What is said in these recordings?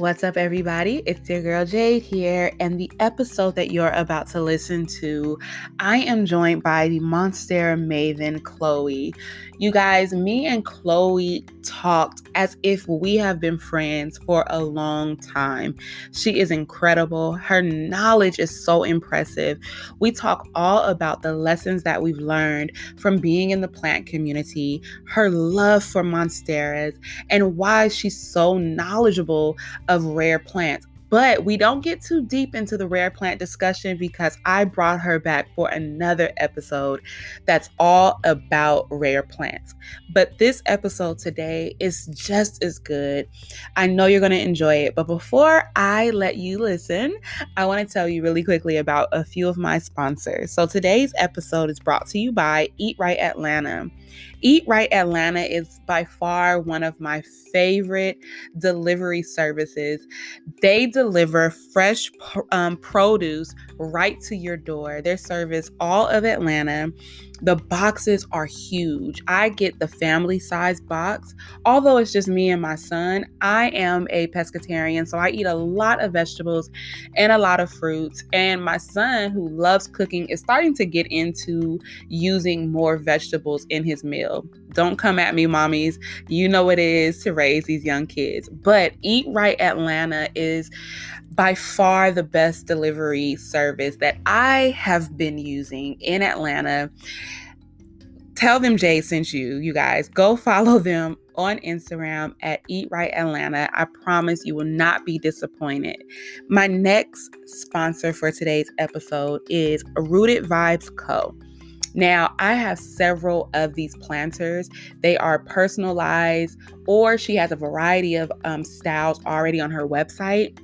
What's up, everybody? It's your girl Jade here, and the episode that you're about to listen to, I am joined by the Monstera maven Chloe. You guys, me and Chloe talked as if we have been friends for a long time. She is incredible. Her knowledge is so impressive. We talk all about the lessons that we've learned from being in the plant community, her love for monsteras, and why she's so knowledgeable of rare plants. But we don't get too deep into the rare plant discussion because I brought her back for another episode that's all about rare plants. But this episode today is just as good. I know you're going to enjoy it. But before I let you listen, I want to tell you really quickly about a few of my sponsors. So today's episode is brought to you by Eat Right Atlanta. Eat Right Atlanta is by far one of my favorite delivery services. They deliver fresh um, produce right to your door. They service all of Atlanta. The boxes are huge. I get the family size box. Although it's just me and my son, I am a pescatarian, so I eat a lot of vegetables and a lot of fruits. And my son, who loves cooking, is starting to get into using more vegetables in his meal. Don't come at me, mommies. You know what it is to raise these young kids. But Eat Right Atlanta is by far the best delivery service that I have been using in Atlanta. Tell them Jay sent you, you guys. Go follow them on Instagram at Eat Right Atlanta. I promise you will not be disappointed. My next sponsor for today's episode is Rooted Vibes Co. Now, I have several of these planters. They are personalized, or she has a variety of um, styles already on her website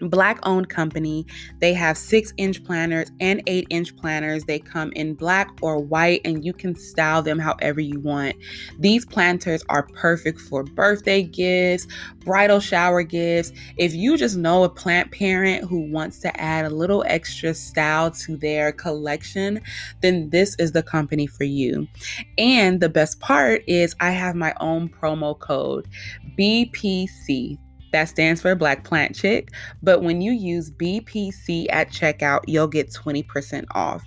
black owned company. They have six inch planters and eight inch planters. They come in black or white, and you can style them however you want. These planters are perfect for birthday gifts, bridal shower gifts. If you just know a plant parent who wants to add a little extra style to their collection, then this is the company for you. And the best part is, I have my own promo code BPC that stands for Black Plant Chick. But when you use BPC at checkout, you'll get 20% off.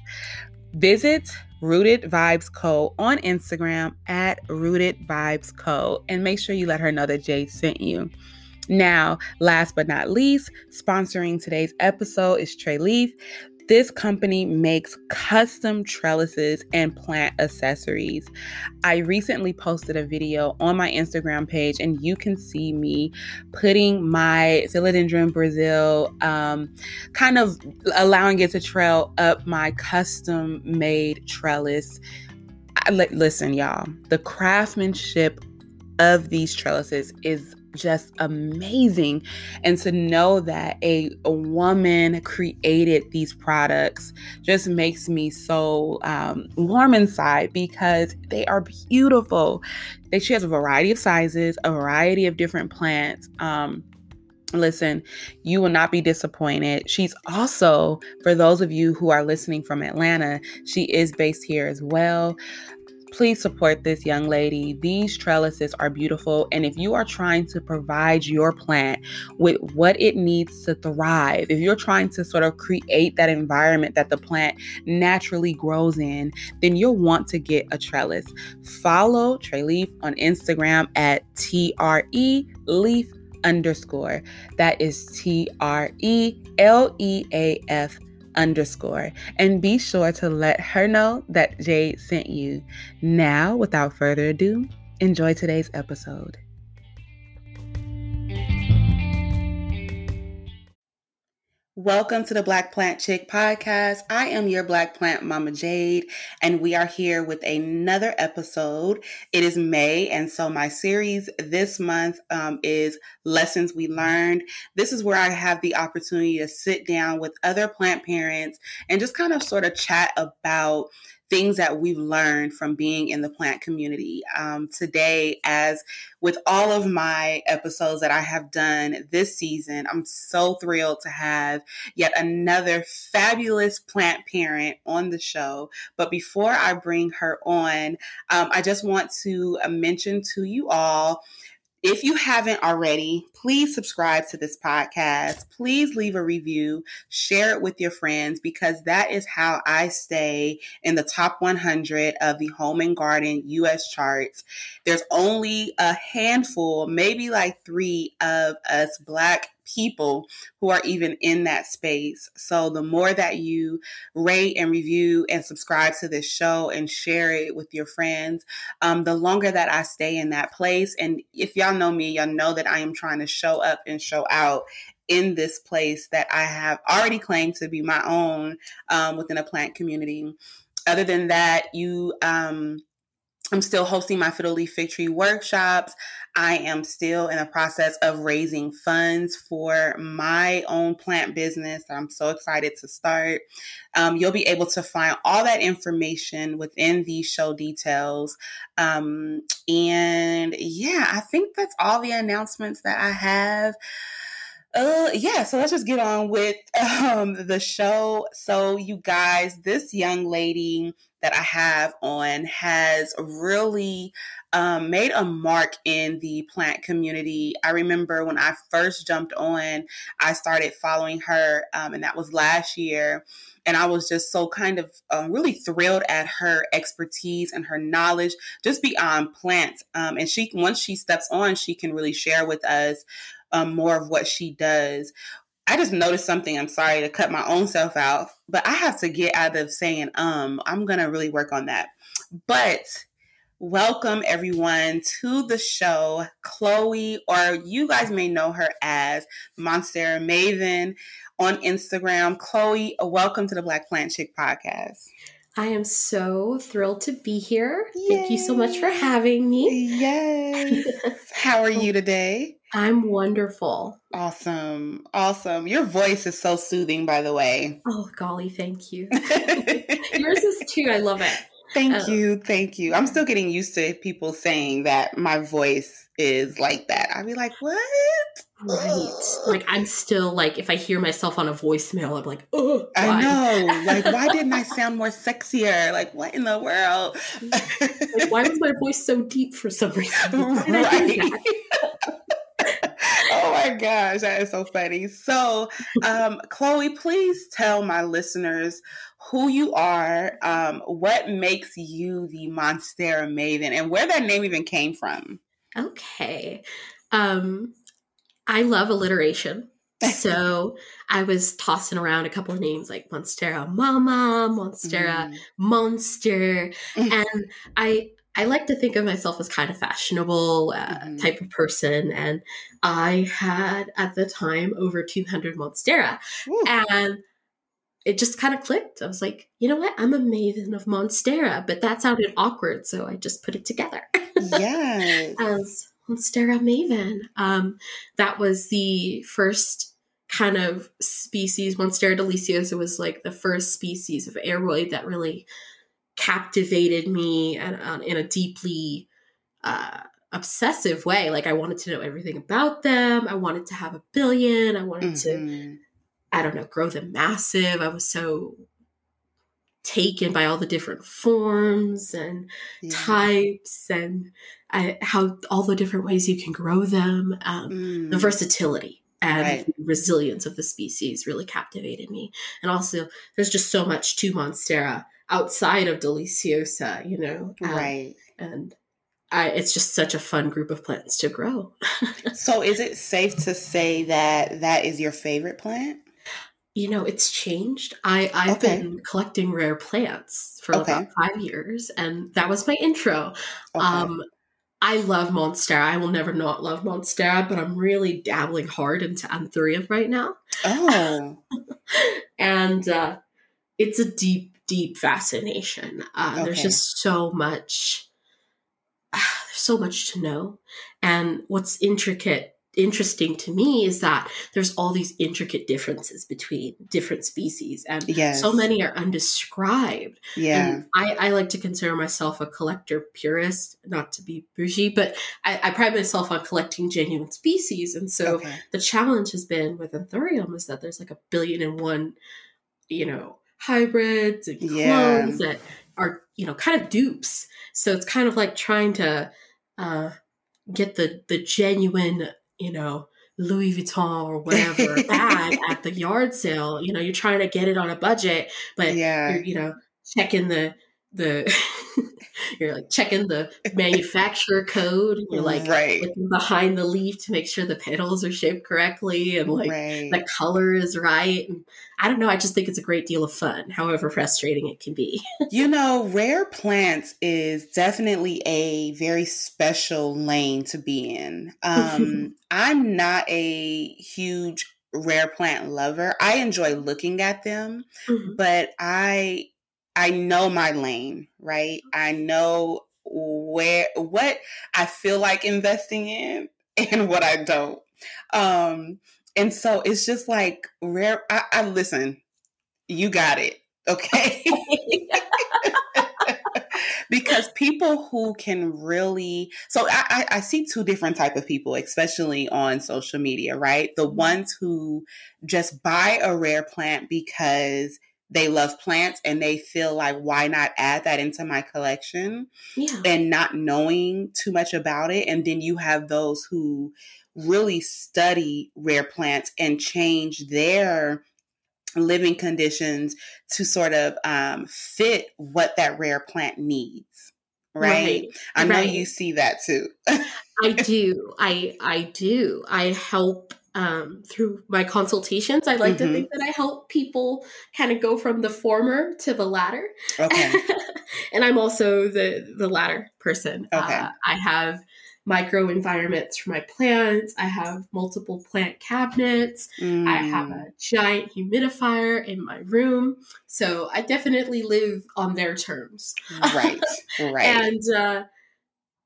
Visit Rooted Vibes Co. on Instagram at Rooted Vibes Co. and make sure you let her know that Jade sent you. Now, last but not least, sponsoring today's episode is Treleaf. This company makes custom trellises and plant accessories. I recently posted a video on my Instagram page, and you can see me putting my philodendron Brazil, um, kind of allowing it to trail up my custom made trellis. Listen, y'all, the craftsmanship of these trellises is just amazing. And to know that a, a woman created these products just makes me so um, warm inside because they are beautiful. They, she has a variety of sizes, a variety of different plants. Um, Listen, you will not be disappointed. She's also, for those of you who are listening from Atlanta, she is based here as well. Please support this young lady. These trellises are beautiful. And if you are trying to provide your plant with what it needs to thrive, if you're trying to sort of create that environment that the plant naturally grows in, then you'll want to get a trellis. Follow Treleaf on Instagram at T R E Leaf underscore. That is T R E L E A F underscore. And be sure to let her know that Jade sent you. Now, without further ado, enjoy today's episode. Welcome to the Black Plant Chick podcast. I am your Black Plant Mama Jade, and we are here with another episode. It is May, and so my series this month um, is Lessons We Learned. This is where I have the opportunity to sit down with other plant parents and just kind of sort of chat about things that we've learned from being in the plant community. Um, today, as with all of my episodes that I have done this season, I'm so thrilled to have yet another fabulous plant parent on the show. But before I bring her on, um, I just want to mention to you all if you haven't already, please subscribe to this podcast. Please leave a review, share it with your friends because that is how I stay in the top 100 of the home and garden US charts. There's only a handful, maybe like three of us Black people who are even in that space. So the more that you rate and review and subscribe to this show and share it with your friends, um, the longer that I stay in that place. And if y'all know me, y'all know that I am trying to show up and show out in this place that I have already claimed to be my own um, within a plant community. Other than that, you um, I'm still hosting my Fiddle Leaf Fig Tree workshops. I am still in the process of raising funds for my own plant business I'm so excited to start. Um, you'll be able to find all that information within these show details. Um, and yeah, I think that's all the announcements that I have. Uh, yeah, so let's just get on with um, the show. So, you guys, this young lady that I have on has really um, made a mark in the plant community. I remember when I first jumped on, I started following her, um, and that was last year. And I was just so kind of um, really thrilled at her expertise and her knowledge just beyond plants. Um, and she, once she steps on, she can really share with us um, more of what she does. I just noticed something. I'm sorry to cut my own self out, but I have to get out of saying um. I'm gonna really work on that. But welcome everyone to the show, Chloe, or you guys may know her as Monstera Maven on Instagram. Chloe, welcome to the Black Plant Chick podcast. I am so thrilled to be here. Yay. Thank you so much for having me. Yes. How are you today? I'm wonderful. Awesome. Awesome. Your voice is so soothing, by the way. Oh, golly, thank you. Yours is too. I love it. Thank um, you. Thank you. I'm still getting used to people saying that my voice is like that. I'd be like, what? Right. like I'm still like if I hear myself on a voicemail, I'm like, oh I know. Like, why didn't I sound more sexier? Like, what in the world? like, why was my voice so deep for some reason? Right. oh my gosh, that is so funny. So, um, Chloe, please tell my listeners who you are, um, what makes you the Monstera Maven, and where that name even came from. Okay. Um, I love alliteration. So I was tossing around a couple of names like Monstera Mama, Monstera mm. Monster, and I I like to think of myself as kind of fashionable uh, mm-hmm. type of person, and I had at the time over 200 Monstera, Ooh. and it just kind of clicked. I was like, you know what? I'm a maven of Monstera, but that sounded awkward, so I just put it together. Yes, as Monstera maven. Um, that was the first kind of species. Monstera deliciosa was like the first species of aroid that really captivated me and, uh, in a deeply uh, obsessive way. Like I wanted to know everything about them. I wanted to have a billion. I wanted mm-hmm. to, I don't know, grow them massive. I was so taken by all the different forms and yeah. types and uh, how all the different ways you can grow them. Um, mm. The versatility and right. resilience of the species really captivated me. And also, there's just so much to Monstera outside of Deliciosa, you know? Um, right. And I, it's just such a fun group of plants to grow. so, is it safe to say that that is your favorite plant? You know, it's changed. I, I've okay. been collecting rare plants for okay. about five years, and that was my intro. Okay. Um, I love Monstera. I will never not love Monstera, but I'm really dabbling hard into Anthurium right now. Oh. and uh, it's a deep deep fascination. Uh, okay. There's just so much. Uh, there's so much to know, and what's intricate, interesting to me is that there's all these intricate differences between different species, and yes. so many are undescribed. Yeah, and I, I like to consider myself a collector purist, not to be bougie, but I, I pride myself on collecting genuine species, and so okay. the challenge has been with Anthurium is that there's like a billion and one, you know hybrids and clones yeah. that are you know kind of dupes so it's kind of like trying to uh, get the the genuine, you know, Louis Vuitton or whatever bag at the yard sale. You know, you're trying to get it on a budget, but Yeah. you're, you know, checking the the you're like checking the manufacturer code. You're like right. looking behind the leaf to make sure the petals are shaped correctly and like right. the color is right. And I don't know. I just think it's a great deal of fun, however frustrating it can be. You know, rare plants is definitely a very special lane to be in. Um, I'm not a huge rare plant lover. I enjoy looking at them, Mhm. but I I know my lane, right? I know where what I feel like investing in and what I don't. Um, and so it's just like rare. I, I listen. You got it, okay? because people who can really so I, I, I see two different type of people especially on social media right the ones who just buy a rare plant because they love plants and they feel like why not add that into my collection yeah. and not knowing too much about it and then you have those who really study rare plants and change their living conditions to sort of um, fit what that rare plant needs right, i know right. you see that too I do. I I do. I help um, through my consultations. I like Mhm. to think that I help people kind of go from the former to the latter. okay and I'm also the the latter person. Okay. Uh, I have micro environments for my plants. I have multiple plant cabinets. I have Mm, a giant humidifier in my room. So I definitely live on their terms. right right And, uh,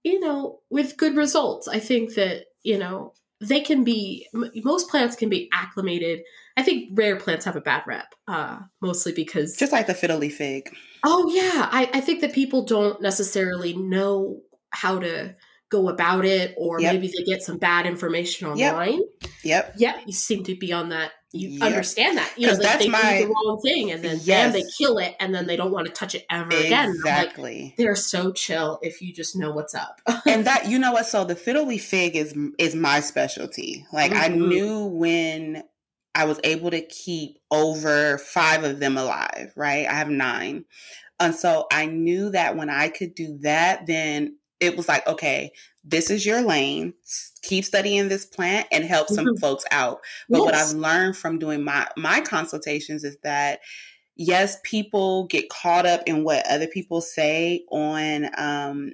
you know, with good results. I think that, you know, they can be, m- most plants can be acclimated. I think rare plants have a bad rep, uh, mostly because, just like the fiddly fig oh, yeah, I, I think that people don't necessarily know how to go about it, or Yep. maybe they get some bad information Yep. online. yep Yeah, you seem to be on that. You Yep. understand that. You know, they, that's they my- do the wrong thing and then bam, they kill it and then they don't want to touch it ever again. And I'm like, exactly they're so chill if you just know what's up. and that you know what so the fiddly fig is is my specialty like i Mhm. knew when i was able to keep over five of them alive right i have nine and so i knew that when i could do that then it was like okay this is your lane. Keep studying this plant and help some Mhm. folks out. But what i've learned from doing my my consultations is that yes people get caught up in what other people say on um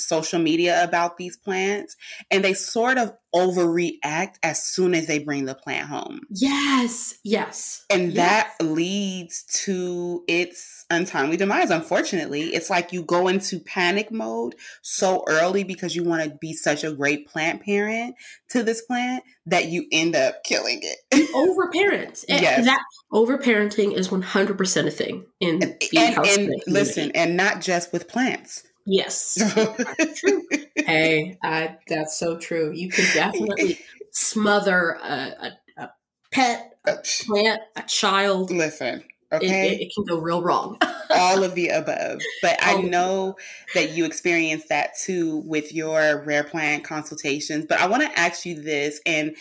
social media about these plants and they sort of overreact as soon as they bring the plant home. Yes, yes. And Yes. that leads to its untimely demise. Unfortunately, it's like you go into panic mode so early because you want to be such a great plant parent to this plant that you end up killing it. Overparent. And Yes. That overparenting is 100% a thing in the and, house and listen, and not just with plants. Yes. True. hey, uh, that's so true. You can definitely smother a, a, a pet, a plant, a child. It, listen, it, okay? it can go real wrong. all of the above. But I know that you experience that too with your rare plant consultations. But I want to ask you this, and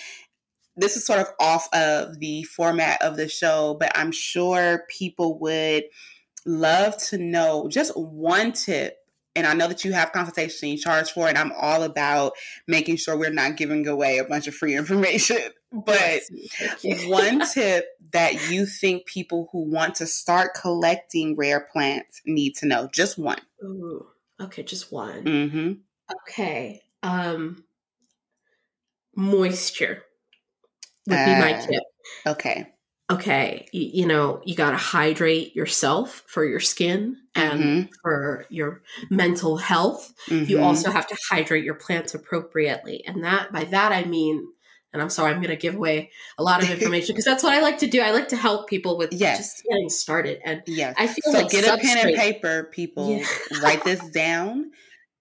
this is sort of off of the format of the show, but I'm sure people would love to know just one tip. And I know that you have consultation you charge for it. I'm all about making sure we're not giving away a bunch of free information. But you. one tip that you think people who want to start collecting rare plants need to know just one Ooh, okay, just one. mm-hmm. Okay. Um moisture would be my Ah. tip. okay Okay, y- you know, you got to hydrate yourself for your skin and Mhm. for your mental health. You Mhm. also have to hydrate your plants appropriately. And that by that I mean and I'm sorry, I'm going to give away a lot of information because that's what I like to do. I like to help people with Yes. just getting started. And yes I feel so like get a pen and paper people Yeah. write this down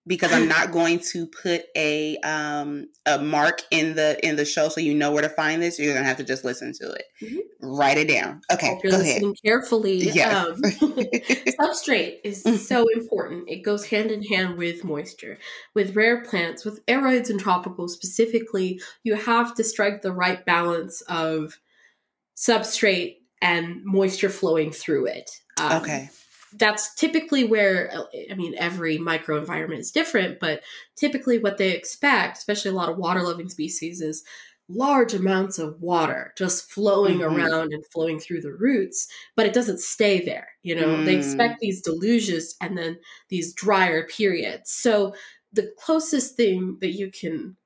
because I'm not going to put a um a mark in the in the show so you know where to find this. You're gonna have to just listen to it. Mm-hmm. Write it down. Okay, you're go listening ahead. carefully. Yes. Um, substrate is mm-hmm. so important. It goes hand in hand with moisture. With rare plants, with aroids and tropicals specifically, you have to strike the right balance of substrate and moisture flowing through it. Um, okay that's typically where i mean every microenvironment is different but typically what they expect especially a lot of water loving species is large amounts of water just flowing mm-hmm. around and flowing through the roots but it doesn't stay there you know mm. they expect these deluges and then these drier periods so the closest thing that you can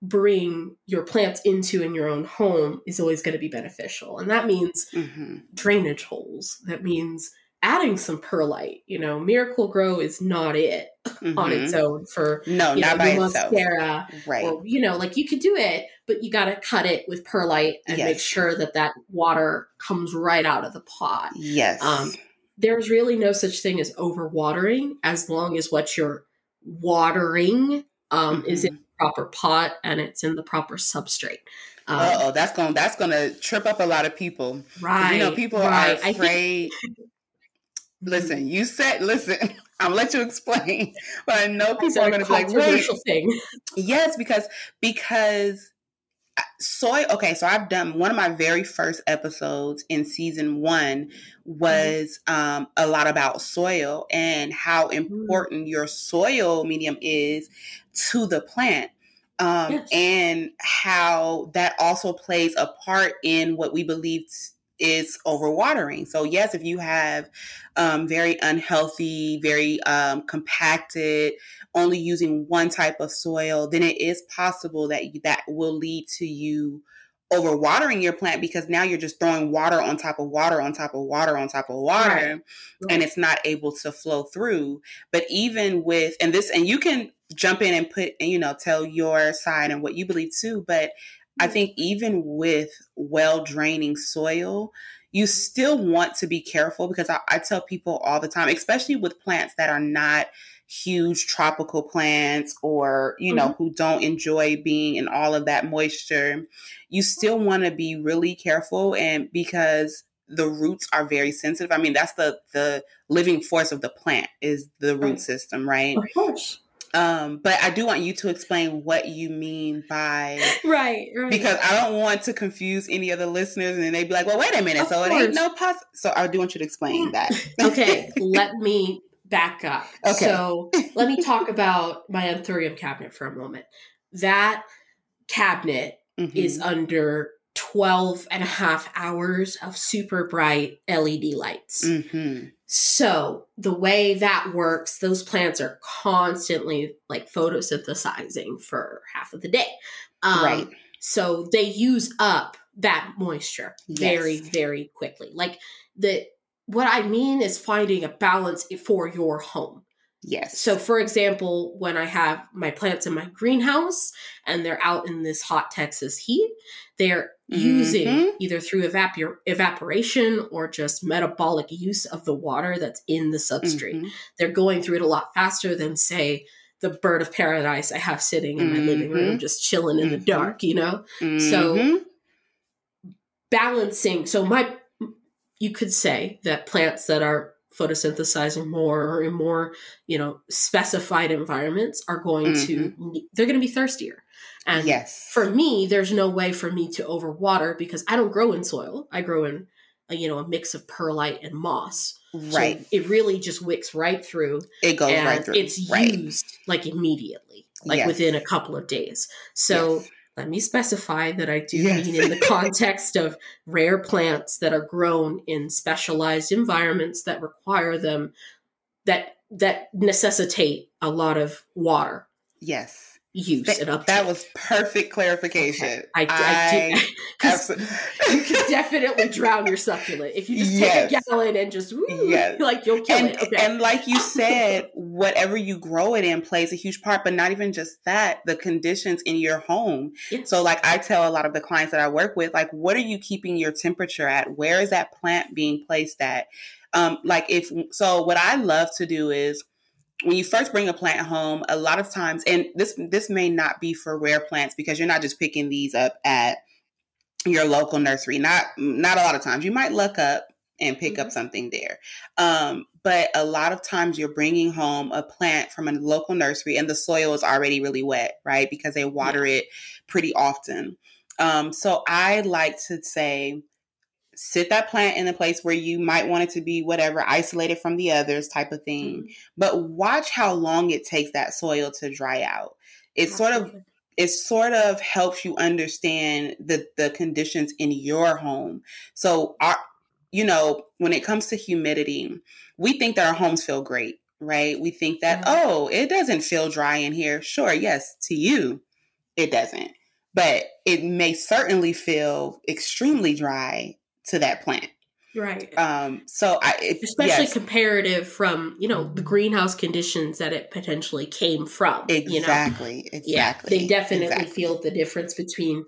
bring your plants into in your own home is always going to be beneficial and that means mm-hmm. drainage holes that means adding some perlite. You know, Miracle-Gro is not it mm-hmm. on its mm-hmm. own for no, not know, by Monstera, itself. Right. Or, you know, like you could do it, but you got to cut it with perlite and yes. make sure that that water comes right out of the pot. Yes. Um, there's really no such thing as overwatering as long as what you're watering um, mm-hmm. is in mm-hmm. the proper pot and it's in the proper substrate. Um, oh, that's going that's going to trip up a lot of people. Right. You know, people right. are afraid. Listen, you said, listen, I'm gonna let you explain, but I know people are gonna be like, wait. thing. Yes, because because uh, soy. Okay, so I've done one of my very first episodes in season one was mm-hmm. um, a lot about soil and how mm. important mm-hmm. your soil medium is to the plant. Um, yes. and how that also plays a part in what we believe is overwatering. So yes, if you have um, very unhealthy, very um, compacted, only using one type of soil, then it is possible that you, that will lead to you overwatering your plant because now you're just throwing water on top of water on top of water on top of water right. Right. and it's not able to flow through but even with and this and you can jump in and put you know tell your side and what you believe too but I think even with well draining soil, you still want to be careful because I, I, tell people all the time, especially with plants that are not huge tropical plants or, you know, mm-hmm. who don't enjoy being in all of that moisture, you still want to be really careful and because the roots are very sensitive. I mean, that's the the living force of the plant is the root system, right? Of course. Um, but I do want you to explain what you mean by right, right. Because I don't want to confuse any of the listeners, and they'd be like, "Well, wait a minute, of so course. it ain't no pos." So I do want you to explain that. okay, let me back up. Okay. So let me talk about my anthurium cabinet for a moment. That cabinet mm-hmm. is under 12 and a half hours of super bright LED lights. Mm-hmm. So the way that works, those plants are constantly like photosynthesizing for half of the day. Um, right. So they use up that moisture yes. very, very quickly. Like the what I mean is finding a balance for your home. Yes. So, for example, when I have my plants in my greenhouse and they're out in this hot Texas heat, they're mm-hmm. using either through evapor- evaporation or just metabolic use of the water that's in the substrate. Mm-hmm. They're going through it a lot faster than, say, the bird of paradise I have sitting in my mm-hmm. living room, just chilling in the mm-hmm. dark, you know? So, mm-hmm. balancing. So, my, you could say that plants that are photosynthesizing more or in more you know specified environments are going mm-hmm. to they're going to be thirstier and yes for me there's no way for me to overwater because i don't grow in soil i grow in a, you know a mix of perlite and moss right so it really just wicks right through it goes right through it's right. used like immediately like yes. within a couple of days so yes let me specify that I do yes. mean in the context of rare plants that are grown in specialized environments that require them that that necessitate a lot of water. Yes use that, and uptake. That was perfect clarification. Okay. I, I, I you could definitely drown your succulent if you just yes. take a gallon and just woo, yes. like you'll kill and, it. Okay. And like you said, whatever you grow it in plays a huge part, but not even just that, the conditions in your home. Yes. So like I tell a lot of the clients that I work with, like what are you keeping your temperature at? Where is that plant being placed at? Um, like if so what I love to do is when you first bring a plant home, a lot of times, and this this may not be for rare plants because you're not just picking these up at your local nursery. Not not a lot of times. You might look up and pick mm-hmm. up something there. Um, but a lot of times you're bringing home a plant from a local nursery and the soil is already really wet, right? Because they water yeah. it pretty often. Um, so I like to say, sit that plant in a place where you might want it to be whatever isolated from the others type of thing. Mm-hmm. but watch how long it takes that soil to dry out. It sort of it sort of helps you understand the the conditions in your home. So our you know when it comes to humidity we think that our homes feel great right? We think that yeah. oh it doesn't feel dry in here. Sure yes to you it doesn't. But it may certainly feel extremely dry to that plant. Right. Um, so I, it, especially yes. comparative from, you know, the greenhouse conditions that it potentially came from. Exactly. You know? Exactly. Yeah, they definitely exactly. feel the difference between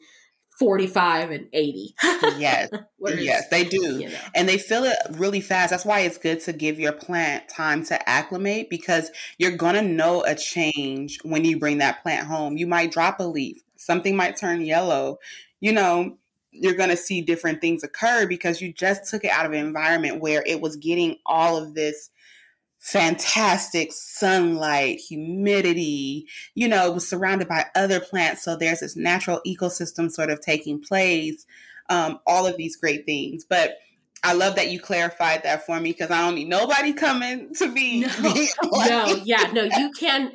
45 and 80. yes. yes, they do. You know. And they feel it really fast. That's why it's good to give your plant time to acclimate because you're going to know a change when you bring that plant home. You might drop a leaf, something might turn yellow. You know, you're going to see different things occur because you just took it out of an environment where it was getting all of this fantastic sunlight, humidity, you know, it was surrounded by other plants. So there's this natural ecosystem sort of taking place, um, all of these great things. But I love that you clarified that for me because I don't need nobody coming to me. No, no yeah, no, you can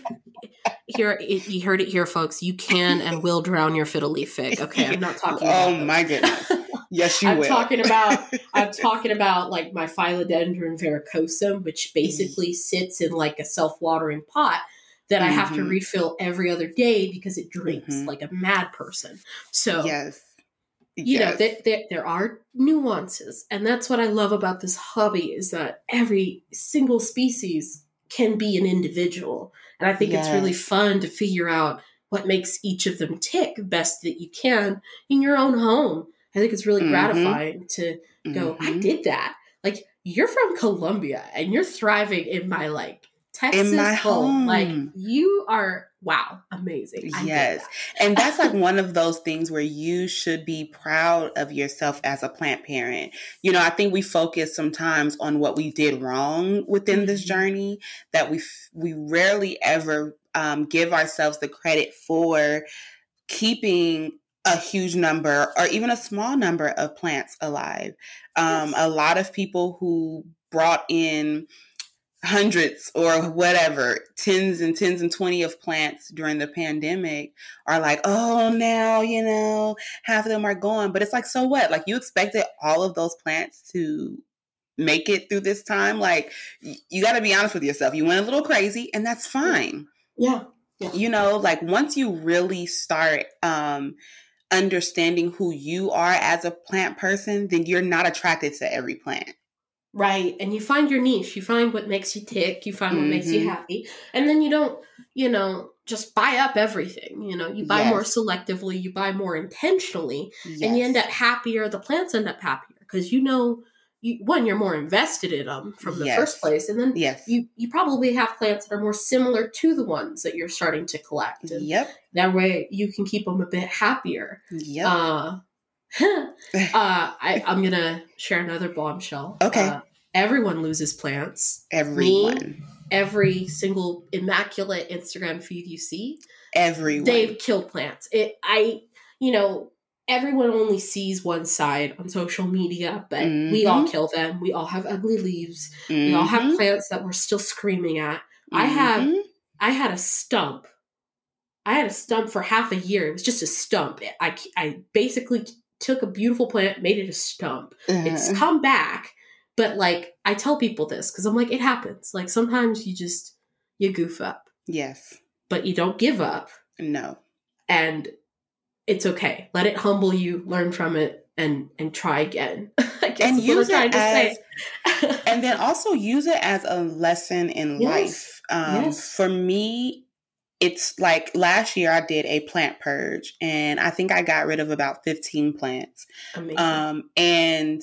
here it you heard it here folks you can and will drown your fiddle leaf fig okay i'm not talking oh my goodness yes you i'm will talking about i'm talking about like my philodendron verrucosum, which basically sits in like a self-watering pot that mm-hmm. i have to mm-hmm. refill every other day because it drinks mm-hmm. like a mad person so yes you yes. know there, there, there are nuances and that's what i love about this hobby is that every single species can be an individual and I think yes. it's really fun to figure out what makes each of them tick best that you can in your own home. I think it's really mm-hmm. gratifying to go, mm-hmm. I did that. Like you're from Colombia and you're thriving in my like Texas in my home. Like you are wow, amazing. I yes. That. and that's like one of those things where you should be proud of yourself as a plant parent. You know, I think we focus sometimes on what we did wrong within mm-hmm. this journey that we we rarely ever um, give ourselves the credit for keeping a huge number or even a small number of plants alive. Um, yes. A lot of people who brought in hundreds or whatever, tens and tens and 20 of plants during the pandemic are like, oh, now, you know, half of them are gone. But it's like, so what? Like, you expected all of those plants to make it through this time. Like, you got to be honest with yourself. You went a little crazy, and that's fine. Yeah. yeah. You know, like, once you really start, um, understanding who you are as a plant person, then you're not attracted to every plant. Right. And you find your niche. You find what makes you tick. You find what mm-hmm. makes you mm-hmm. happy. And then you don't, you know, just buy up everything. You know, you buy yes. more selectively, you buy more intentionally, yes. and you end up happier. The plants end up happier because you know, you, one, you're more invested in them from the yes. first place. And then yes. you, you probably have plants that are more similar to the ones that you're starting to collect. And yep. That way you can keep them a bit happier. Yep. Uh, uh, I, am gonna share another bombshell. Okay. Uh, everyone loses plants. Everyone. Me, every single immaculate Instagram feed you see. Everyone. They've killed plants. It. I. You know. Everyone only sees one side on social media, but mm-hmm. we all kill them. We all have ugly leaves. Mm-hmm. We all have mm-hmm. plants that we're still screaming at. Mm-hmm. I have. I had a stump I had a stump for half a year. It was just a stump. I, I basically took a beautiful plant, made it a stump. Uh-huh. It's come back, but like I tell people this because I'm like, it happens. Like sometimes you just you goof up. Yes. But you don't give up. No. And it's okay. Let it humble you, learn from it, and and try again. and use it as, and then also use it as a lesson in yes. life. Um, yes. For me, it's like last year I did a plant purge and I think I got rid of about 15 plants. Amazing. Um, and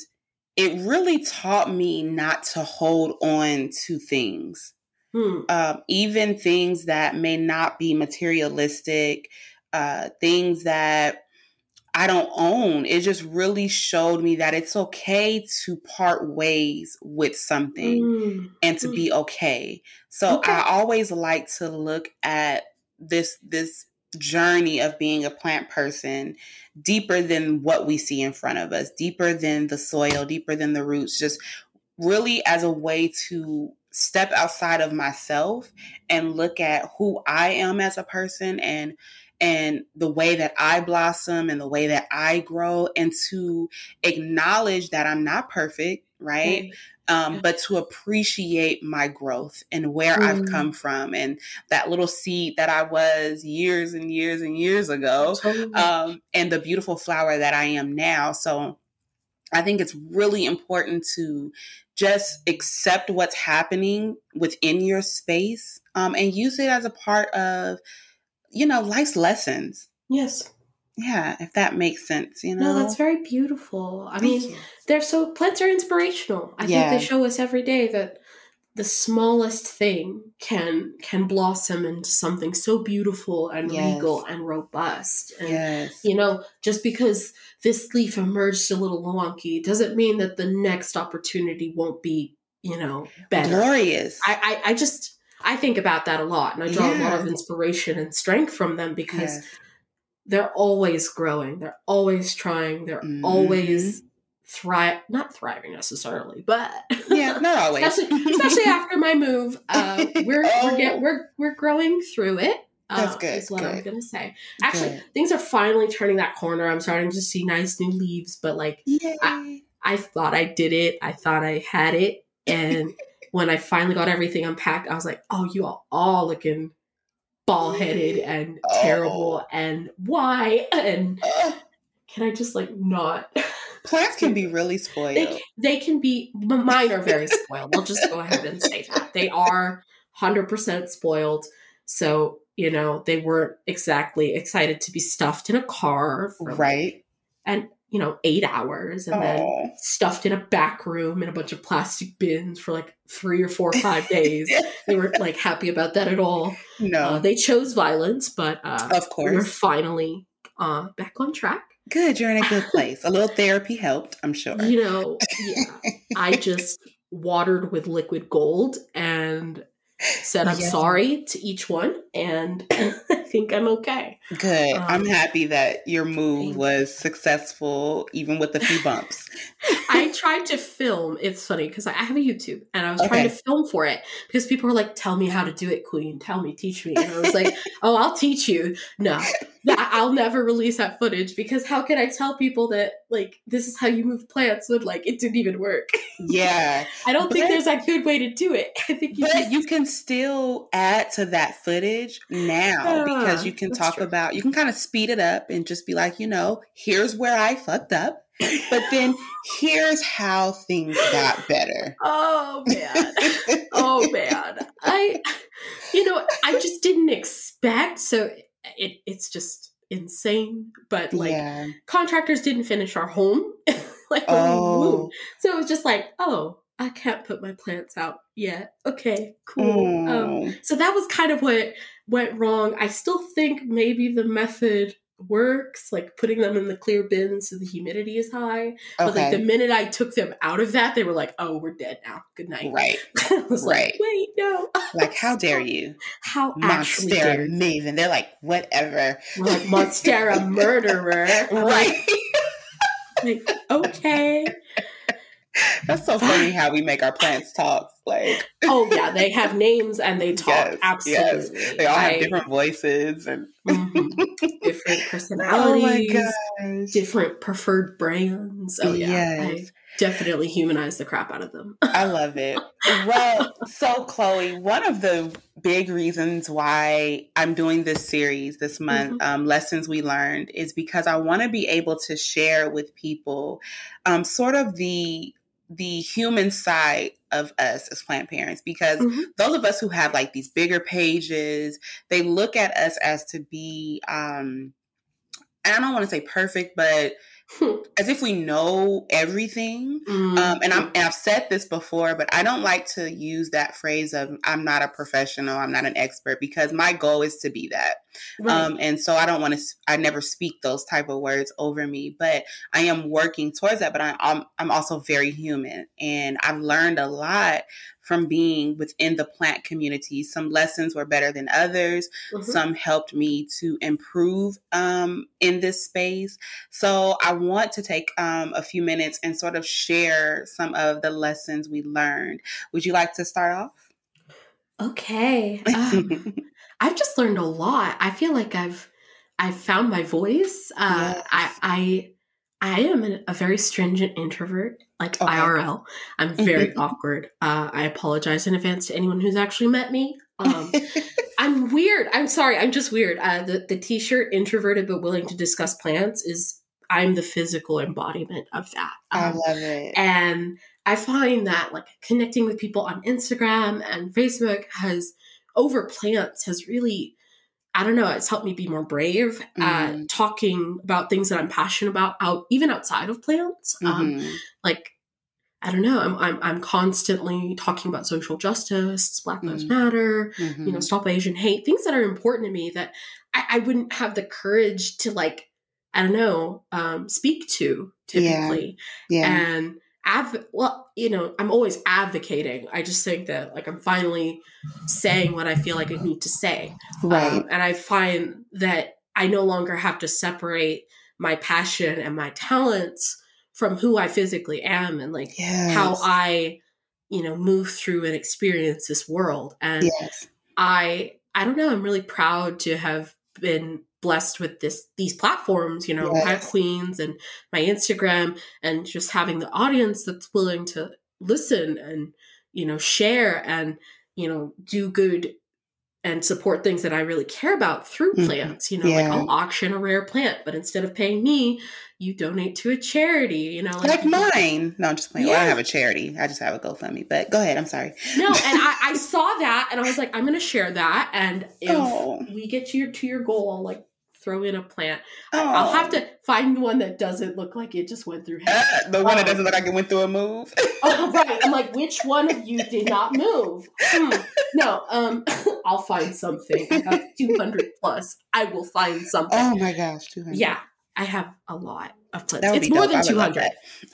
it really taught me not to hold on to things. Hmm. Um, even things that may not be materialistic, uh, things that I don't own. It just really showed me that it's okay to part ways with something Mm. and to Mm. be okay. So Okay. I always like to look at this this journey of being a plant person deeper than what we see in front of us, deeper than the soil, deeper than the roots, just really as a way to step outside of myself and look at who I am as a person and and the way that I blossom and the way that I grow and to acknowledge that I'm not perfect, right? Um, Yeah. but to appreciate my growth and where I've Mm. come from and that little seed that I was years and years and years ago Totally. um, and the beautiful flower that I am now. So I think it's really important to just accept what's happening within your space um, and use it as a part of, you know, life's lessons. yes. Yeah, if that makes sense, you know. No, that's very beautiful. I Thank mean, you. they're so plants are inspirational. I Yeah. think they show us every day that the smallest thing can can blossom into something so beautiful and Yes. regal and robust. And yes, you know, just because this leaf emerged a little wonky doesn't mean that the next opportunity won't be, you know, better. glorious. I, I, I just I think about that a lot and I draw a lot of inspiration and strength from them because yes. they're always growing. They're always trying. They're Mhm. always thrive not thriving necessarily, but yeah, not always. especially, especially after my move, uh, we're Oh. we're get, we're we're growing through it. That's uh, good, Is what I'm gonna say. Actually, Good. things are finally turning that corner. I'm starting to see nice new leaves, but like Yay. I thought I did it. I thought I had it, and when I finally got everything unpacked, I was like, "Oh, you are all looking ball headed mm-hmm. and Oh. terrible, and why?" And can I just like not? plants can be really spoiled. They can, they can be. m- Mine are very spoiled. We'll just go ahead and say that they are hundred percent spoiled. So you know they weren't exactly excited to be stuffed in a car like, right? and you know eight hours, and then Oh. stuffed in a back room in a bunch of plastic bins for like three or four or five days. they weren't like happy about that at all. no, Uh, they chose violence, but uh, of course. we're finally uh, back on track. Good, you're in a good place. A little therapy helped, I'm sure. You know, yeah. I just watered with liquid gold and said I'm Yeah. sorry to each one, and I think I'm okay. Good. I'm Um, happy that your move was successful, even with a few bumps. I tried to film. It's funny because I have a YouTube and I was trying to film for it because people were like, "Tell me how to do it, Queen. Tell me, teach me." And I was like, "Oh, I'll teach you." No, that I'll never release that footage because how can I tell people that like this is how you move plants when like it didn't even work? Yeah. I don't think there's a good way to do it. I think you But just you can still add to that footage now because you can talk true. about, you can kind of speed it up and just be like, you know, here's where I fucked up. But then here's how things got better. Oh man. oh man i you know i just didn't expect so it, it's just insane but like yeah. contractors didn't finish our home like Oh. moved so it was just like oh i can't put my plants out yet okay cool um, Oh. so that was kind of what went wrong i still think maybe the method works like putting them in the clear bin so the humidity is high but like the minute i took them out of that they were like oh we're dead now good night Right. I was Right. like, wait, no. Like, how dare you? How Monstera? Maven. They're like, whatever. We're like, Monstera murderer. Right. Like, like, okay. That's so funny how we make our plants talk. Like, Oh, yeah, they have names and they talk. Yes, Absolutely. they all have different voices and Mhm. different oh personalities, my gosh. different preferred brands. Oh, yeah. Yes. definitely humanize the crap out of them. I love it. Well, so Chloe, one of the big reasons why I'm doing this series this month, um, Lessons We Learned, is because I want to be able to share with people um, sort of the the human side of us as plant parents because Mhm. those of us who have like these bigger pages they look at us as to be um and i don't want to say perfect but as if we know everything. Mm-hmm. Um, and I'm and I've said this before, but I don't like to use that phrase of "I'm not a professional, I'm not an expert," because my goal is to be that. Right. Um, and so I don't want to. I never speak those type of words over me, but I am working towards that. But I, I'm I'm also very human, and I've learned a lot from being within the plant community. Some lessons were better than others. Mm-hmm. Some helped me to improve um, in this space. So I want to take um, a few minutes and sort of share some of the lessons we learned. Would you like to start off? Okay. Um, I've just learned a lot. I feel like I've I've found my voice. Uh, yes. I I I am a very stringent introvert, like okay. IRL. I'm very awkward. Uh, I apologize in advance to anyone who's actually met me. Um, I'm weird. I'm sorry. I'm just weird. Uh, the the T-shirt "introverted but willing to discuss plants" is I'm the physical embodiment of that. Um, I love it. And I find that like connecting with people on Instagram and Facebook has over plants has really I don't know, it's helped me be more brave mm-hmm. at talking about things that I'm passionate about out even outside of plants. Um, mm-hmm. Um, like I don't know, I'm, I'm I'm constantly talking about social justice, Black Lives mm-hmm. Matter, you know, mm-hmm. stop Asian hate, things that are important to me that I, I wouldn't have the courage to like, I don't know, um, speak to typically. Yeah. yeah. And adv- well, you know, I'm always advocating. I just think that like I'm finally saying what I feel like I need to say. Right. Um, and I find that I no longer have to separate my passion and my talents from who I physically am and like yes. how I, you know, move through and experience this world. And yes. I I don't know, I'm really proud to have been blessed with this these platforms you know yes. queens and my instagram and just having the audience that's willing to listen and you know share and you know do good and support things that I really care about through mm-hmm. plants. You know, yeah. like I'll auction a rare plant, but instead of paying me, you donate to a charity. You know, like, like mine. No, I'm just playing. Yeah. Well, I have a charity. I just have a GoFundMe. But go ahead. I'm sorry. No, and I, I saw that, and I was like, I'm going to share that. And if oh. we get to your to your goal, I'll like throw in a plant. Oh. I'll have to find one that doesn't look like it just went through. Uh, the one um, that doesn't look like it went through a move. oh, right. I'm like, which one of you did not move? Hmm. No, um, I'll find something. I have 200 plus. I will find something. Oh my gosh, 200. Yeah, I have a lot of plants. It's more dope. than 200. I,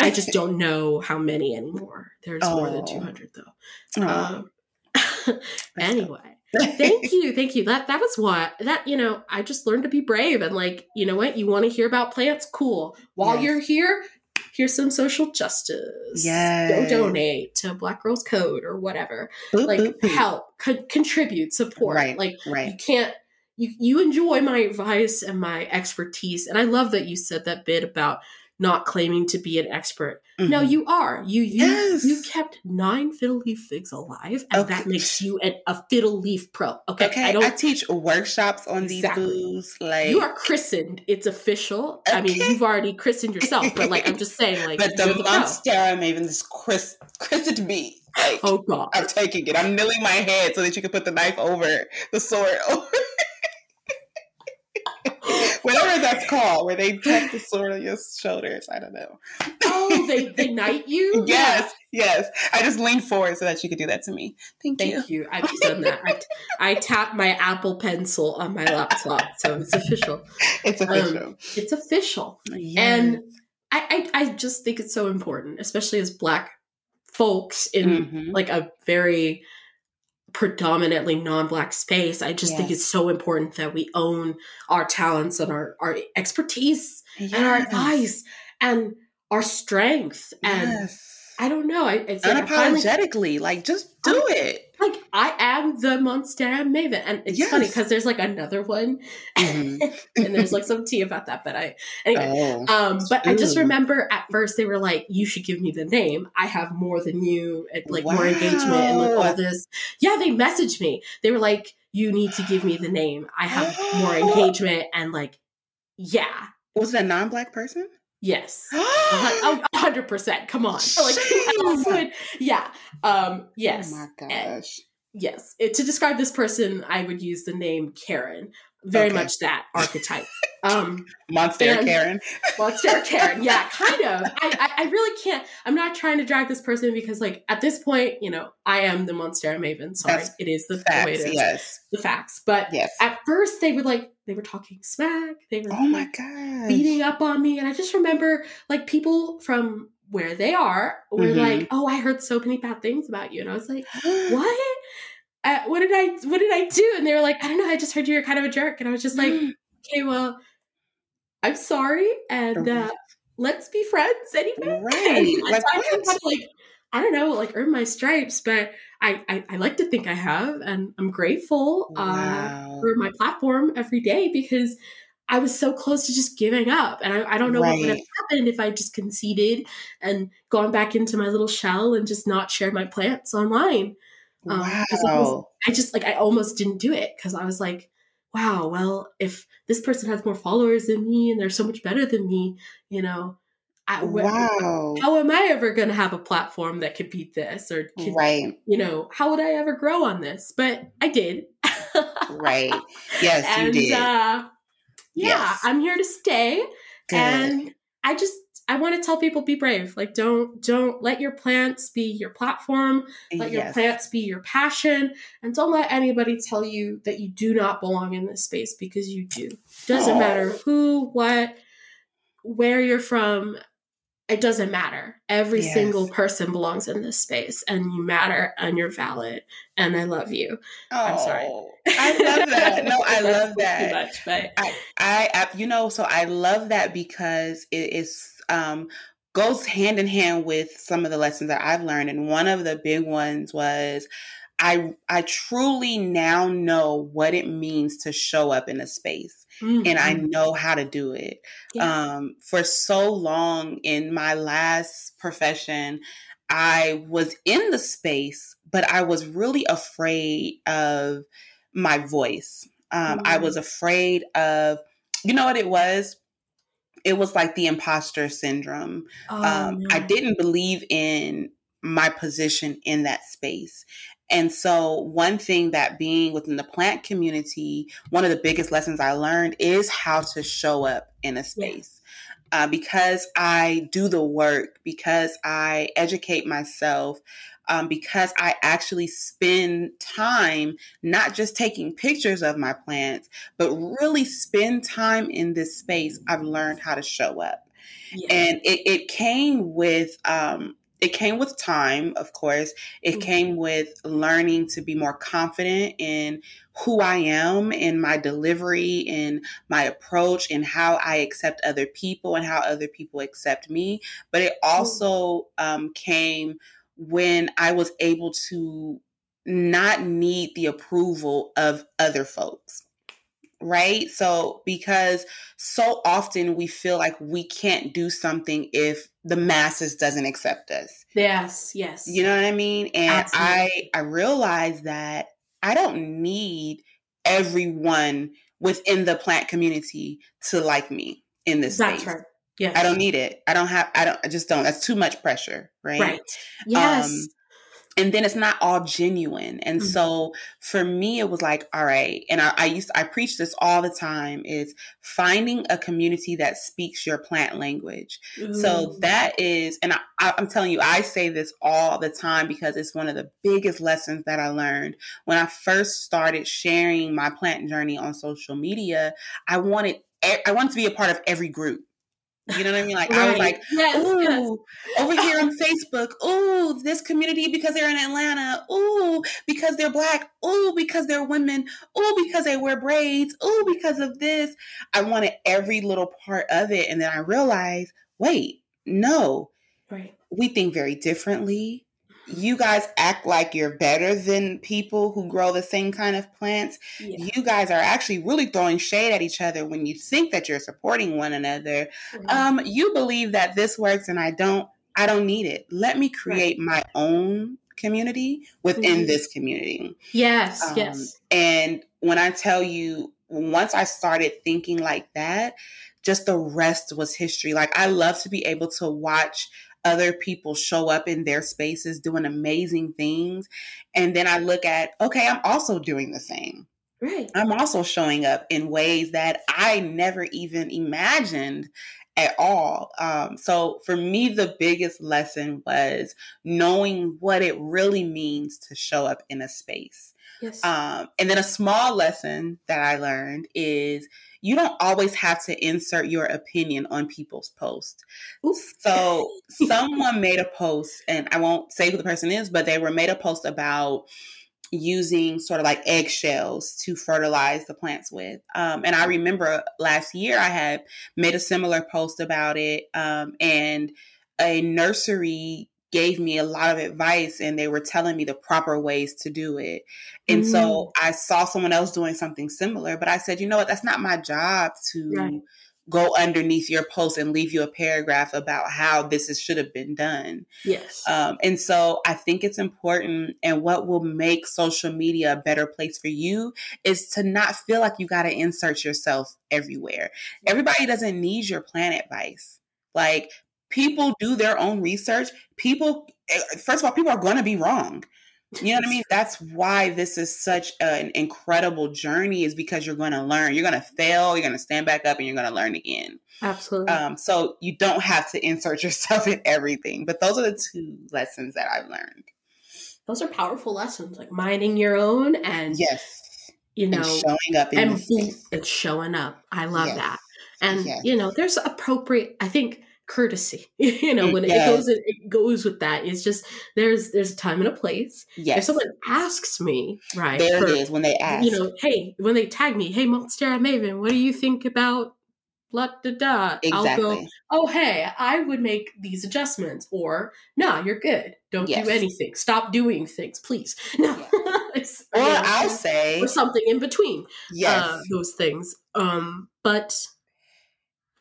I just don't know how many anymore. There's oh. more than 200 though. Oh. Um, anyway thank you thank you. That that was what that you know i just learned to be brave and like you know what? You want to hear about plants? Cool. While yes. you're here here's some social justice. Yeah go donate to black girls code or whatever. Boop, like boop, boop. help co- contribute support. Right, like right. you can't you, you enjoy my advice and my expertise and i love that you said that bit about not claiming to be an expert. Mm-hmm. No, you are. You you yes. you kept nine fiddle leaf figs alive, and okay. that makes you an, a fiddle leaf pro. Okay, okay. I, don't, I teach workshops on exactly. these booze. Like you are christened. It's official. Okay. I mean, you've already christened yourself, but like I'm just saying, like but the, the Monstera Maven is chris- christened me. Like, oh God, I'm taking it. I'm kneeling my head so that you can put the knife over the sword. whatever that's called, where they tap the sword on your shoulders. I don't know. Oh, they, they knight you? yes, yes. I just leaned forward so that you could do that to me. Thank, Thank you. Thank you. I've done that. I, I tapped my Apple Pencil on my laptop, so it's official. It's official. Um, it's official. Yes. And I, I, I just think it's so important, especially as Black folks in mm-hmm. like a very predominantly non-black space i just yes. think it's so important that we own our talents and our, our expertise yes. and our advice and our strength and yes. I don't know I, it's unapologetically like, like just do I, it like I am the Monstera Maven, and it's yes. funny because there's like another one, mm-hmm. and there's like some tea about that. But I anyway, oh. um, but I just remember at first they were like, "You should give me the name. I have more than you, and like wow. more engagement and like all this." Yeah, they messaged me. They were like, "You need to give me the name. I have more engagement and like, yeah." Was it a non-black person? Yes, hundred percent. Come on, like yeah, um, yes. Oh my gosh. And, yes, it, to describe this person, I would use the name Karen. Very okay. much that archetype. Um, Monster Karen. Monster Karen. Yeah, kind of. I, I, I really can't. I'm not trying to drag this person because, like, at this point, you know, I am the Monstera Maven. Sorry, That's it is the, facts, way it is. Yes, the facts. But yes. at first, they would like they were talking smack. They were oh my god beating up on me, and I just remember like people from where they are were mm-hmm. like, "Oh, I heard so many bad things about you," and I was like, "What?" Uh, what did I what did I do? And they were like, I don't know, I just heard you were kind of a jerk. And I was just like, okay, well, I'm sorry, and uh, let's be friends anyway. Right. like, I to, like, I don't know, like earn my stripes, but I, I, I like to think I have, and I'm grateful uh, wow. uh, for my platform every day because I was so close to just giving up. And I, I don't know right. what would have happened if I just conceded and gone back into my little shell and just not shared my plants online. Um, wow. I, was, I just like, I almost didn't do it because I was like, wow, well, if this person has more followers than me and they're so much better than me, you know, I, wow. how am I ever going to have a platform that could beat this? Or, could, right. you know, how would I ever grow on this? But I did. right. Yes, and, you did. Uh, yeah, yes. I'm here to stay. Good. And I just I want to tell people be brave. Like don't don't let your plants be your platform. Let yes. your plants be your passion and don't let anybody tell you that you do not belong in this space because you do. Doesn't oh. matter who, what, where you're from. It doesn't matter. Every yes. single person belongs in this space and you matter and you're valid and I love you. Oh, I'm sorry. Oh, I love that. No, I love that. Too Much, but I, I, you know, so I love that because it is um, goes hand in hand with some of the lessons that I've learned. And one of the big ones was I I truly now know what it means to show up in a space. Mm-hmm. And I mm-hmm. know how to do it. Yeah. Um, for so long in my last profession, I was in the space, but I was really afraid of my voice. Um, mm-hmm. I was afraid of, you know what it was? It was like the imposter syndrome. Oh, um, no. I didn't believe in my position in that space. And so, one thing that being within the plant community, one of the biggest lessons I learned is how to show up in a space. Uh, because I do the work, because I educate myself, um, because I actually spend time not just taking pictures of my plants, but really spend time in this space. I've learned how to show up. Yeah. And it, it came with um, it came with time, of course. It mm-hmm. came with learning to be more confident in who I am, in my delivery, in my approach, in how I accept other people and how other people accept me. But it also um, came when I was able to not need the approval of other folks. Right? So, because so often we feel like we can't do something if the masses doesn't accept us. Yes, yes. You know what I mean? And Absolutely. I I realized that I don't need everyone within the plant community to like me in this That's space. Right. Yes. I don't need it. I don't have, I don't, I just don't. That's too much pressure. Right. Right. Yes. Um, and then it's not all genuine. And mm-hmm. so for me, it was like, all right. And I, I used, I preach this all the time is finding a community that speaks your plant language. Mm-hmm. So that is, and I, I'm telling you, I say this all the time because it's one of the biggest lessons that I learned when I first started sharing my plant journey on social media. I wanted, I wanted to be a part of every group. You know what I mean? Like right. I was like, yes, ooh, yes. over here on Facebook, ooh, this community because they're in Atlanta, ooh, because they're black, ooh, because they're women, ooh, because they wear braids, ooh, because of this. I wanted every little part of it. And then I realized, wait, no. Right. We think very differently you guys act like you're better than people who grow the same kind of plants. Yeah. You guys are actually really throwing shade at each other when you think that you're supporting one another. Mm-hmm. Um, you believe that this works and I don't. I don't need it. Let me create right. my own community within mm-hmm. this community. Yes, um, yes. And when I tell you, once I started thinking like that, just the rest was history. Like I love to be able to watch other people show up in their spaces doing amazing things. And then I look at, okay, I'm also doing the same. Right. I'm also showing up in ways that I never even imagined at all. Um, so for me, the biggest lesson was knowing what it really means to show up in a space. Yes. Um, and then a small lesson that I learned is you don't always have to insert your opinion on people's posts. So someone made a post, and I won't say who the person is, but they were made a post about using sort of like eggshells to fertilize the plants with. Um, and I remember last year I had made a similar post about it, um, and a nursery gave me a lot of advice and they were telling me the proper ways to do it. And mm-hmm. so I saw someone else doing something similar, but I said, you know what, that's not my job to right go underneath your post and leave you a paragraph about how this is, should have been done. Yes. Um, and so I think it's important, and what will make social media a better place for you is to not feel like you got to insert yourself everywhere. Everybody doesn't need your plant advice. Like people do their own research. People, eh, first of all, people are going to be wrong. You know what I mean? That's why this is such an incredible journey, is because you're going to learn. You're going to fail, you're going to stand back up, and you're going to learn again. Absolutely. Um, so you don't have to insert yourself in everything. But those are the two lessons that I've learned. Those are powerful lessons, like minding your own and yes, you know, and showing up and, and showing up. I love yes. that. And yes. you know, there's appropriate. I think courtesy you know when yes. it goes it goes with that it's just there's there's a time and a place yes. if someone asks me right there for, it is when they ask you know hey when they tag me hey monstera maven what do you think about blah da da exactly. i'll go oh hey i would make these adjustments or no nah, you're good don't yes. do anything stop doing things please no or i'll say or something in between yes. Uh, those things um but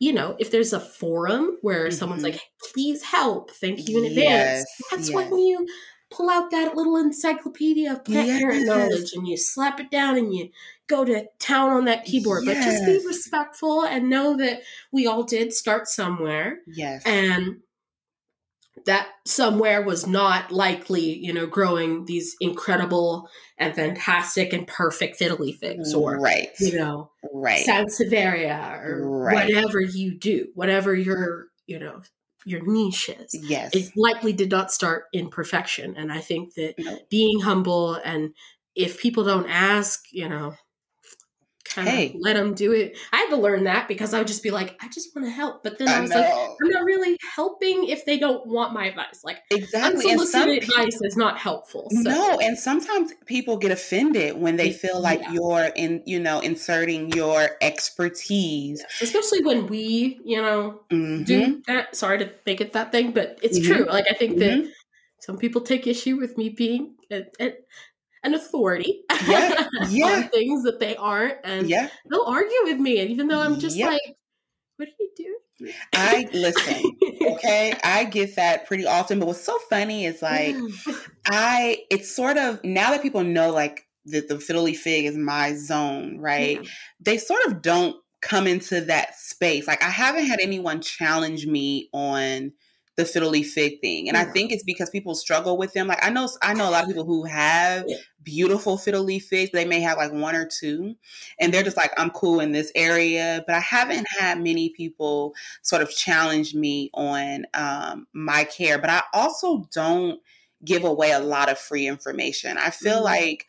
you know, if there's a forum where mm-hmm. someone's like, please help, thank you in advance, yes, that's yes. when you pull out that little encyclopedia of plant yes. parent knowledge and you slap it down and you go to town on that keyboard. But just be respectful and know that we all did start somewhere. Yes. And that somewhere was not likely, you know, growing these incredible and fantastic and perfect fiddly figs or, right. you know, right. Sansevieria or right. whatever you do, whatever your, you know, your niche is. Yes. It likely did not start in perfection. And I think that being humble and if people don't ask, you know, kind hey. of let them do it. I had to learn that because I would just be like, I just want to help. But then I, I was know. like, I'm not really helping if they don't want my advice. Like, exactly. unsolicited advice is not helpful. So. No, and sometimes people get offended when they feel like yeah. you're in, you know, inserting your expertise. Especially when we, you know, mm-hmm. do that. Sorry to make it that thing, but it's mm-hmm. true. Like, I think that mm-hmm. some people take issue with me being a, a, an authority yeah, yeah. on things that they aren't, and yeah. they'll argue with me. And even though I'm just like, "What are you doing?" I listen. Okay, I get that pretty often. But what's so funny is like, I it's sort of now that people know like that the fiddly fig is my zone, right? Yeah. They sort of don't come into that space. Like I haven't had anyone challenge me on the fiddly fig thing. And yeah. I think it's because people struggle with them. Like I know I know a lot of people who have beautiful fiddly figs, they may have like one or two. And they're just like, I'm cool in this area. But I haven't had many people sort of challenge me on um, my care. But I also don't give away a lot of free information. I feel mm-hmm. like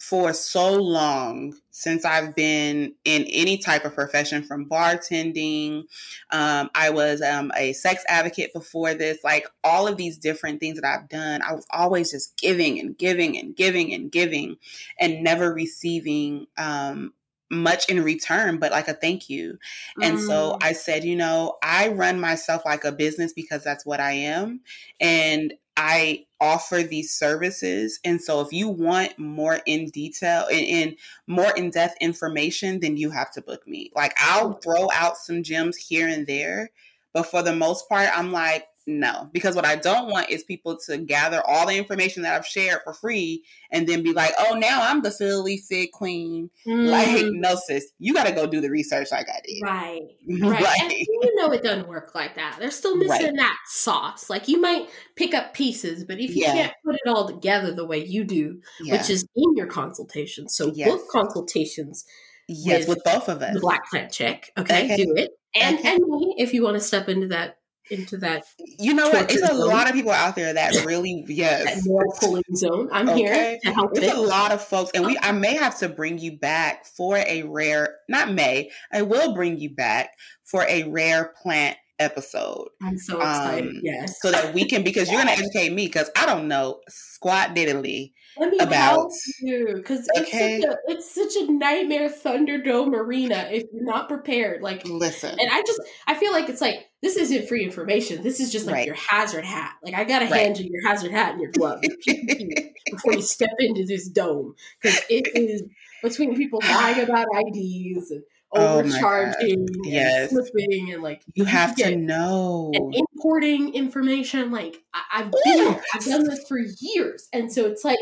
for so long since I've been in any type of profession from bartending. Um, I was um, a sex advocate before this, like all of these different things that I've done. I was always just giving and giving and giving and giving and never receiving um, much in return, but like a thank you. And mm. so I said, you know, I run myself like a business because that's what I am. And I offer these services. And so if you want more in detail and, and more in depth information, then you have to book me. Like I'll throw out some gems here and there. But for the most part, I'm like, no, because what I don't want is people to gather all the information that I've shared for free and then be like, oh, now I'm the Philly fit queen. Mm. Like, no, sis, you got to go do the research like I did. Right. Right. And you know it doesn't work like that. They're still missing right. that sauce. Like, you might pick up pieces, but if you yeah. can't put it all together the way you do, yeah. which is in your consultation, so yes. book consultations. Yes, with, with, both of us. The Black Plant Chick. Okay, okay. do it. And, okay. and me, if you want to step into that into that. You know what? It's a zone. lot of people out there that really yes. more pulling zone. I'm okay. here to help. It's it. a lot of folks, and we I may have to bring you back for a rare. Not may I will bring you back for a rare plant episode. I'm so excited. Um, yes, so that we can because you're going to educate me because I don't know squat diddly let me about you because okay. it's, such a, it's such a nightmare Thunderdome arena if you're not prepared. Like, listen, and I just I feel like it's like this isn't free information. This is just like right. your hazard hat. Like, I gotta right. hand you your hazard hat and your glove before you step into this dome because it is between people lying about IDs and oh overcharging oh yes. and slipping and like you have to know and importing information like I, have been I've done this for years and so it's like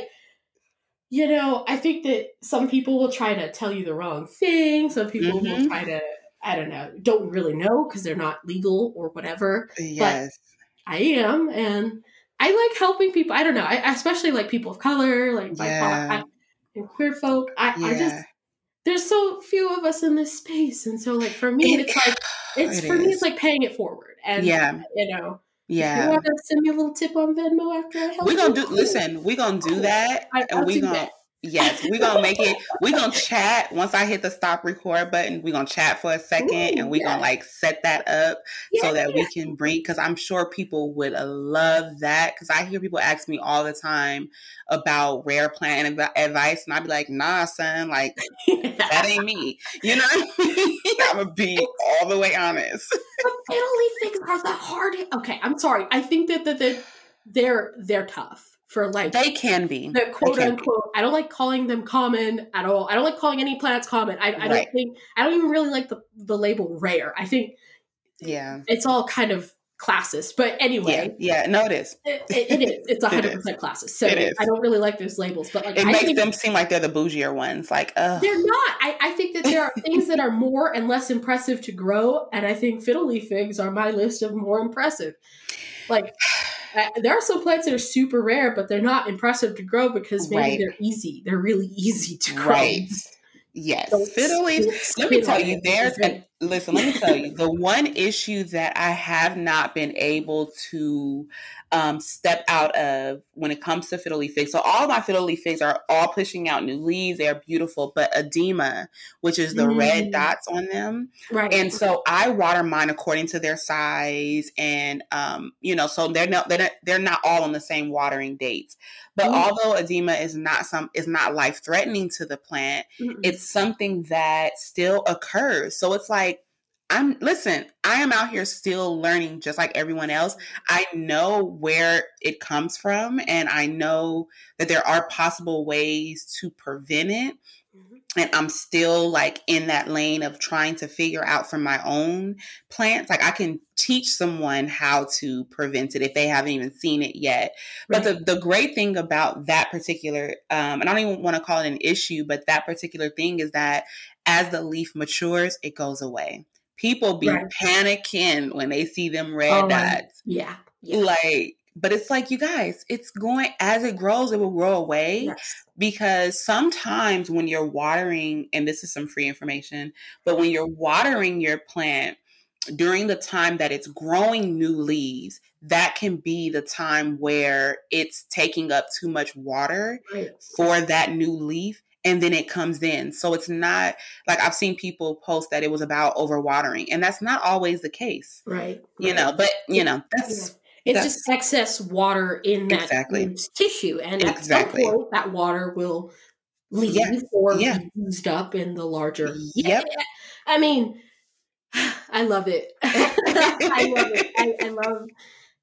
you know, I think that some people will try to tell you the wrong thing. Some people mm-hmm. will try to, I don't know, don't really know because they're not legal or whatever. Yes. But I am. And I like helping people. I don't know. I, especially like people of color, like yeah. and queer folk. I, yeah. I just, there's so few of us in this space. And so, like, for me, it, it's like, it's it for is. me, it's like paying it forward. And, yeah. you know, yeah. You want to send me a little tip on Venmo after I help We're gonna do listen, we're gonna do that. I, and we're gonna Yes, we're gonna make it. We're gonna chat once I hit the stop record button. We're gonna chat for a second, Ooh, and we're yeah. gonna like set that up yeah, so that yeah. we can bring. Because I'm sure people would uh, love that. Because I hear people ask me all the time about rare plant advice, and I'd be like, "Nah, son, like that ain't me." You know, I'm gonna be all the way honest. Italy things are the hardest. Okay, I'm sorry. I think that that they're they're tough for like they can be the quote unquote. Be. I don't like calling them common at all. I don't like calling any plants common. I, I right. don't think I don't even really like the the label rare. I think yeah, it's all kind of classist. But anyway, yeah, yeah no, it is. It, it, it is. It's hundred percent classist. So I don't really like those labels. But like, it I makes them seem like they're the bougier ones. Like, uh they're not. I, I think that there are things that are more and less impressive to grow, and I think fiddle leaf figs are my list of more impressive. Like there are some plants that are super rare, but they're not impressive to grow because maybe right. they're easy. They're really easy to grow. Right. Yes. So fiddle leaf. Let me tell you, there's a, listen, let me tell you, the one issue that I have not been able to um, step out of when it comes to fiddle leaf figs. So all my fiddle leaf figs are all pushing out new leaves. They're beautiful, but edema, which is the mm. red dots on them. Right. And so I water mine according to their size, and um, you know, so they're not they're not, they're not all on the same watering dates. But mm. although edema is not some is not life threatening to the plant, mm it's something that still occurs. So it's like I'm listen, I am out here still learning just like everyone else. I know where it comes from and I know that there are possible ways to prevent it. Mm-hmm. And I'm still like in that lane of trying to figure out for my own plants. Like I can teach someone how to prevent it if they haven't even seen it yet. Right. But the, the great thing about that particular, um, and I don't even want to call it an issue, but that particular thing is that as the leaf matures, it goes away people be right. panicking when they see them red oh, dots. Yeah, yeah. Like, but it's like, you guys, it's going, as it grows, it will grow away. Yes. Because sometimes when you're watering, and this is some free information, but when you're watering your plant, during the time that it's growing new leaves, that can be the time where it's taking up too much water right. for that new leaf and then it comes in. So it's not like I've seen people post that it was about overwatering, and that's not always the case. Right. You right. know, but you know, that's yeah. it's that's, just excess water in that exactly. Um, tissue, and exactly. point that water will leave yeah. or yeah. be used up in the larger. Yep. I mean, I love it. I love it. I, I love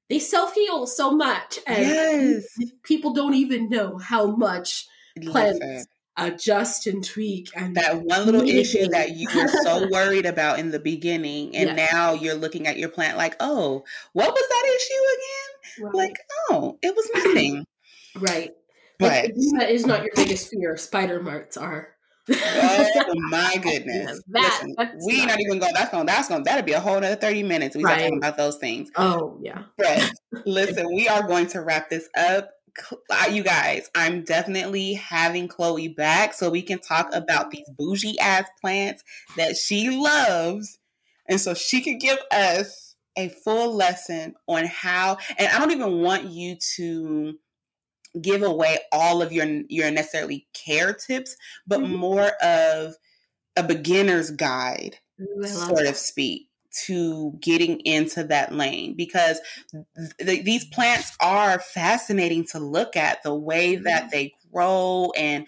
they self heal so much, and yes. people don't even know how much plants adjust and tweak and that one little issue that you were so worried about in the beginning and yes. now you're looking at your plant like oh what was that issue again? Right. like oh it was nothing. Right. But that is not your biggest fear. Spider mites are. Oh my goodness. that, Listen, we not, not even going that's going that's going that'll be a whole other 30 minutes we right. talking about those things. Oh yeah. But listen we are going to wrap this up you guys, I'm definitely having Chloe back so we can talk about these bougie ass plants that she loves. And so she could give us a full lesson on how, and I don't even want you to give away all of your your necessarily care tips, but mm-hmm. more of a beginner's guide, Ooh, sort that. of speak to getting into that lane because th- these plants are fascinating to look at the way that mm-hmm. they grow and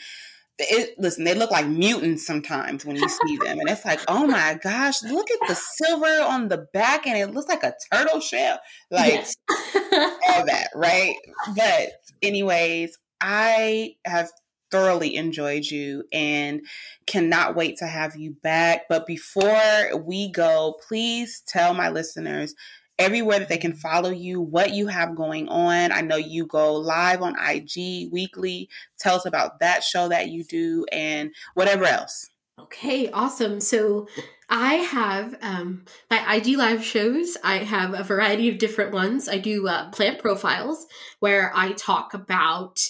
it, listen, they look like mutants sometimes when you see them. And it's like, oh my gosh, look at the silver on the back and it looks like a turtle shell. Like yes. all that, right? But, anyways, I have thoroughly enjoyed you and cannot wait to have you back. But before we go, please tell my listeners everywhere that they can follow you, what you have going on. I know you go live on IG weekly. Tell us about that show that you do and whatever else. Okay, awesome. So I have um, my IG live shows. I have a variety of different ones. I do uh, plant profiles where I talk about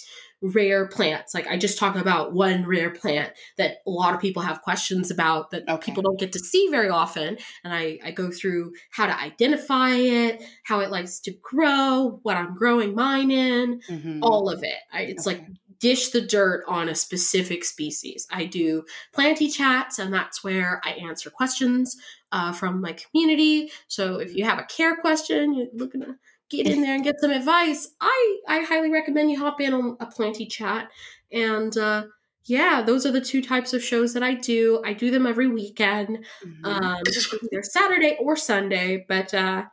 rare plants. Like I just talk about one rare plant that a lot of people have questions about that okay. people don't get to see very often. And I, I go through how to identify it, how it likes to grow, what I'm growing mine in, mm-hmm. all of it. I, it's okay. like dish the dirt on a specific species. I do planty chats, and that's where I answer questions uh, from my community. So if you have a care question, you're looking to get in there and get some advice, I I highly recommend you hop in on a planty chat. And uh, yeah, those are the two types of shows that I do. I do them every weekend, mm-hmm. um, either Saturday or Sunday. But uh,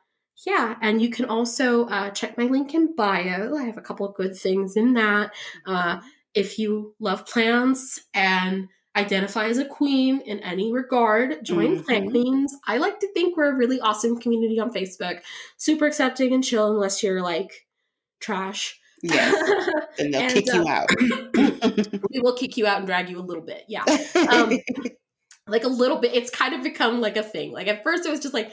yeah, and you can also uh, check my link in bio. I have a couple of good things in that. Uh, if you love plants and identify as a queen in any regard, join mm-hmm. Plant Queens. I like to think we're a really awesome community on Facebook, super accepting and chill, unless you're like trash. Yes, and they'll and, kick uh, you out. we will kick you out and drag you a little bit. Yeah. Um, like a little bit. It's kind of become like a thing. Like at first, it was just like,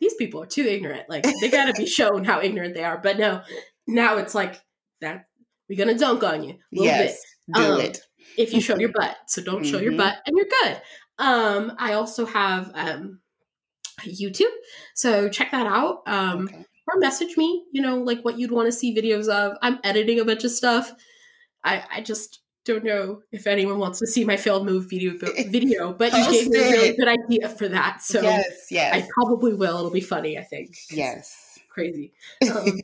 these people are too ignorant. Like they got to be shown how ignorant they are. But no, now it's like that. We're gonna dunk on you a little yes, bit. Do um, it if you show your butt. So don't mm-hmm. show your mm-hmm. butt and you're good. Um, I also have um, YouTube. So check that out. Um, okay. Or message me, you know, like what you'd want to see videos of. I'm editing a bunch of stuff. I, I just don't know if anyone wants to see my failed move video, video but you gave me a really good idea for that. So yes, yes. I probably will. It'll be funny, I think. Yes. Crazy. Um,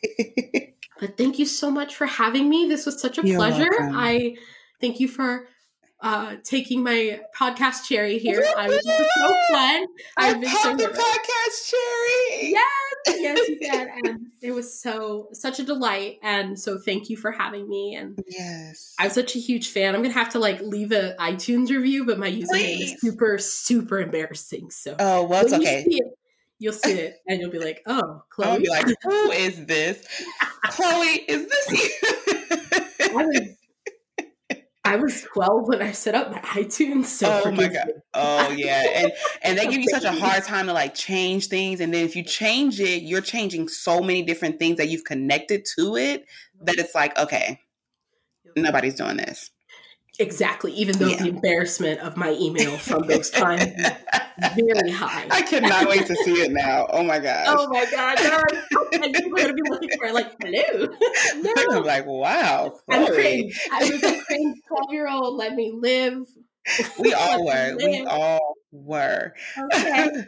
but thank you so much for having me. This was such a You're pleasure. Welcome. I Thank you for uh, taking my podcast cherry here. I was so fun. I've been so the podcast cherry. Yes, yes, you did, and it was so such a delight. And so, thank you for having me. And yes, I'm such a huge fan. I'm gonna have to like leave a iTunes review, but my username Please. is super super embarrassing. So oh, well, it's okay. You it, you'll see it, and you'll be like, "Oh, Chloe." I'll be like, "Who is this? Chloe, is this you?" I was 12 when I set up my iTunes. So oh my god. Oh yeah. And and they give you such a hard time to like change things. And then if you change it, you're changing so many different things that you've connected to it that it's like, okay, nobody's doing this. Exactly. Even though yeah. the embarrassment of my email from those times very high. I cannot wait to see it now. Oh my god. Oh my god. And people are gonna be looking for it like, hello. No. I'm like, wow. Chloe. I'm. I was a 12 year old, let me live. We all were. We all were. Okay.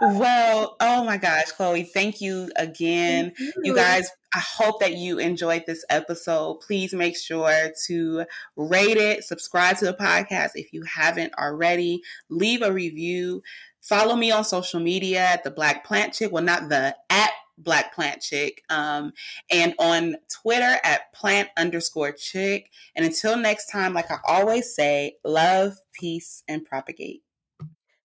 well, oh my gosh, Chloe, thank you again. Thank you. you guys, I hope that you enjoyed this episode. Please make sure to rate it, subscribe to the podcast if you haven't already, leave a review. Follow me on social media at the Black Plant Chick. Well, not the at Black Plant Chick, um, and on Twitter at plant underscore chick. And until next time, like I always say, love, peace, and propagate.